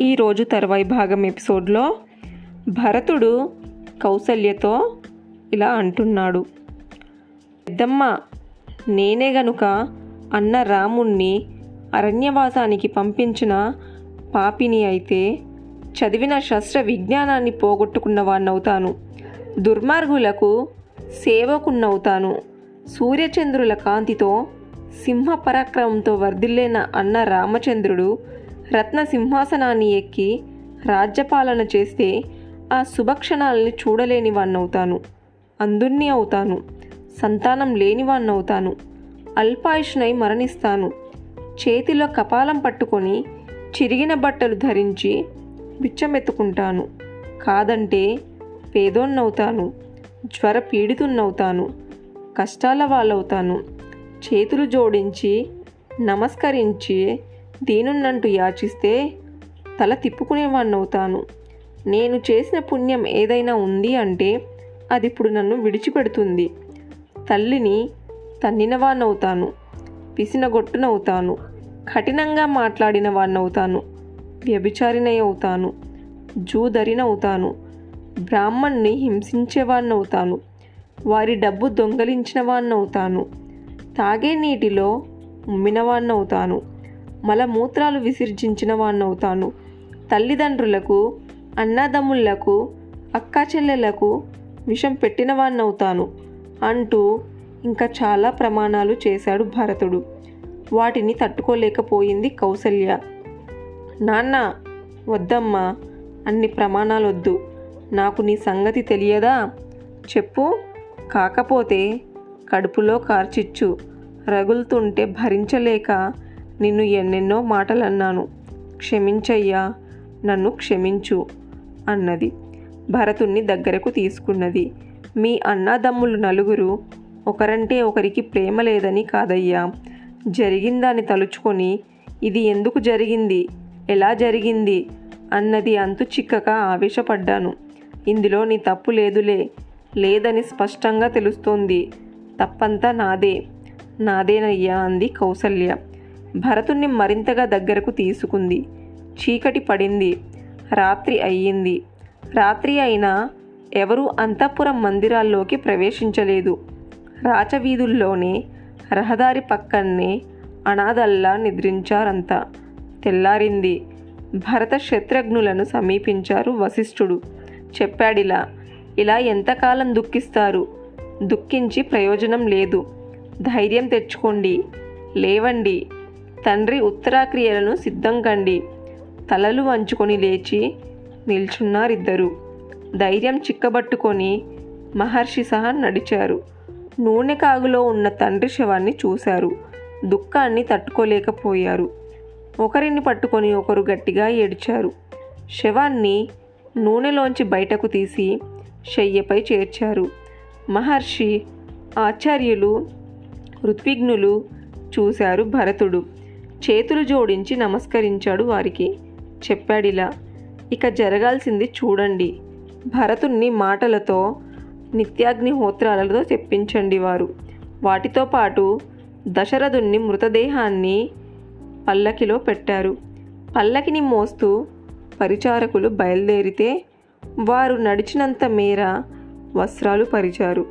ఈరోజు తర్వాయి భాగం ఎపిసోడ్లో భరతుడు కౌసల్యతో ఇలా అంటున్నాడు. పెద్దమ్మ నేనే గనుక అన్న రాముణ్ణి అరణ్యవాసానికి పంపించిన పాపిని అయితే చదివిన శస్త్ర విజ్ఞానాన్ని పోగొట్టుకున్న వాణ్ణవుతాను. దుర్మార్గులకు సేవకున్నవుతాను సూర్యచంద్రుల కాంతితో సింహ పరాక్రమంతో వర్ధిల్లేన అన్న రామచంద్రుడు రత్న సింహాసనాన్ని ఎక్కి రాజ్యపాలన చేస్తే ఆ శుభక్షణాలని చూడలేని వాణ్ణవుతాను అందుణ్ణి అవుతాను. సంతానం లేని వాణ్ణవుతాను అల్పాయుష్నై మరణిస్తాను. చేతిలో కపాలం పట్టుకొని చిరిగిన బట్టలు ధరించి బిచ్చమెత్తుకుంటాను. కాదంటే పేదోన్నవుతాను. జ్వర పీడితున్నవుతాను. కష్టాల వాళ్ళవుతాను. చేతులు జోడించి నమస్కరించి దీనున్నంటూ యాచిస్తే తల తిప్పుకునేవాణ్ణవుతాను. నేను చేసిన పుణ్యం ఏదైనా ఉంది అంటే అది ఇప్పుడు నన్ను విడిచిపెడుతుంది. తల్లిని తన్నినవాణ్ణవుతాను. పిసినగొట్టునవుతాను. కఠినంగా మాట్లాడిన వాణ్ణవుతాను వ్యభిచారినై అవుతాను జూదరినవుతాను. బ్రాహ్మణ్ణి హింసించేవాణ్ణవుతాను. వారి డబ్బు దొంగలించిన వాణ్ణవుతాను తాగే నీటిలో ఉమ్మినవాణ్ణవుతాను. మలమూత్రాలు విసర్జించిన వాణ్ణవుతాను. తల్లిదండ్రులకు అన్నదమ్ముళ్ళకు అక్కా చెల్లెలకు విషం పెట్టిన వాణ్ణవుతాను. అంటూ ఇంకా చాలా ప్రమాణాలు చేశాడు భరతుడు. వాటిని తట్టుకోలేకపోయింది కౌసల్య. నాన్న వద్దమ్మా అన్ని ప్రమాణాలొద్దు. నాకు నీ సంగతి తెలియదా? చెప్పు. కాకపోతే కడుపులో కార్చిచ్చు. రగులుతుంటే భరించలేక నిన్ను ఎన్నెన్నో మాటలన్నాను. క్షమించయ్యా నన్ను క్షమించు అన్నది భరతుణ్ణి దగ్గరకు తీసుకున్నది. మీ అన్నదమ్ములు నలుగురు ఒకరంటే ఒకరికి ప్రేమ లేదని కాదయ్యా. జరిగిందాన్ని తలుచుకొని ఇది ఎందుకు జరిగింది? ఎలా జరిగింది? అన్నది అంతు చిక్కక ఆవేశపడ్డాను. ఇందులో నీ తప్పు లేదులే లేదని స్పష్టంగా తెలుస్తోంది. తప్పంతా నాదే. నాదేనయ్యా అంది కౌసల్య. భరతుణ్ణి మరింతగా దగ్గరకు తీసుకుంది. చీకటి పడింది. రాత్రి అయ్యింది. రాత్రి అయినా ఎవరూ అంతఃపురం మందిరాల్లోకి ప్రవేశించలేదు. రాచవీధుల్లోనే రహదారి పక్కనే అనాథల్లా నిద్రించారంతా. తెల్లారింది. భరత శత్రుఘ్నులను సమీపించారు వశిష్ఠుడు. చెప్పాడిలా ఇలా ఎంతకాలం దుఃఖిస్తారు? దుఃఖించి ప్రయోజనం లేదు. ధైర్యం తెచ్చుకోండి. లేవండి. తండ్రి ఉత్తరాక్రియలను సిద్ధం కండి తలలు వంచుకొని లేచి నిల్చున్నారిద్దరు. ధైర్యం చిక్కబట్టుకొని మహర్షి సహా నడిచారు. నూనె కాగులో ఉన్న తండ్రి శవాన్ని చూశారు. దుఃఖాన్ని తట్టుకోలేకపోయారు. ఒకరిని పట్టుకొని ఒకరు గట్టిగా ఏడ్చారు. శవాన్ని నూనెలోంచి బయటకు తీసి శయ్యపై చేర్చారు. మహర్షి ఆచార్యులు ఋత్విఘ్నులు చూశారు భరతుడు. చేతులు జోడించి నమస్కరించాడు వారికి. చెప్పాడిలా ఇక జరగాల్సింది చూడండి. భరతుణ్ణి మాటలతో నిత్యాగ్నిహోత్రాలతో తెప్పించండి వారు. వాటితో పాటు దశరథుణ్ణి మృతదేహాన్ని పల్లకిలో పెట్టారు. పల్లకిని మోస్తూ పరిచారకులు బయలుదేరితే వారు నడిచినంత మేర వస్త్రాలు పరిచారు.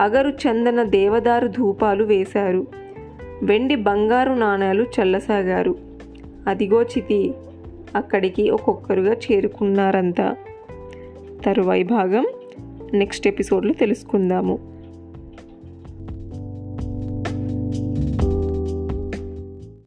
అగరు చందన దేవదారు ధూపాలు వేశారు. వెండి బంగారు నాణేలు చల్లసాగారు. అదిగో చితి అక్కడికి ఒక్కొక్కరుగా చేరుకున్నారంతా. తరువాయి భాగం నెక్స్ట్ ఎపిసోడ్లో తెలుసుకుందాము.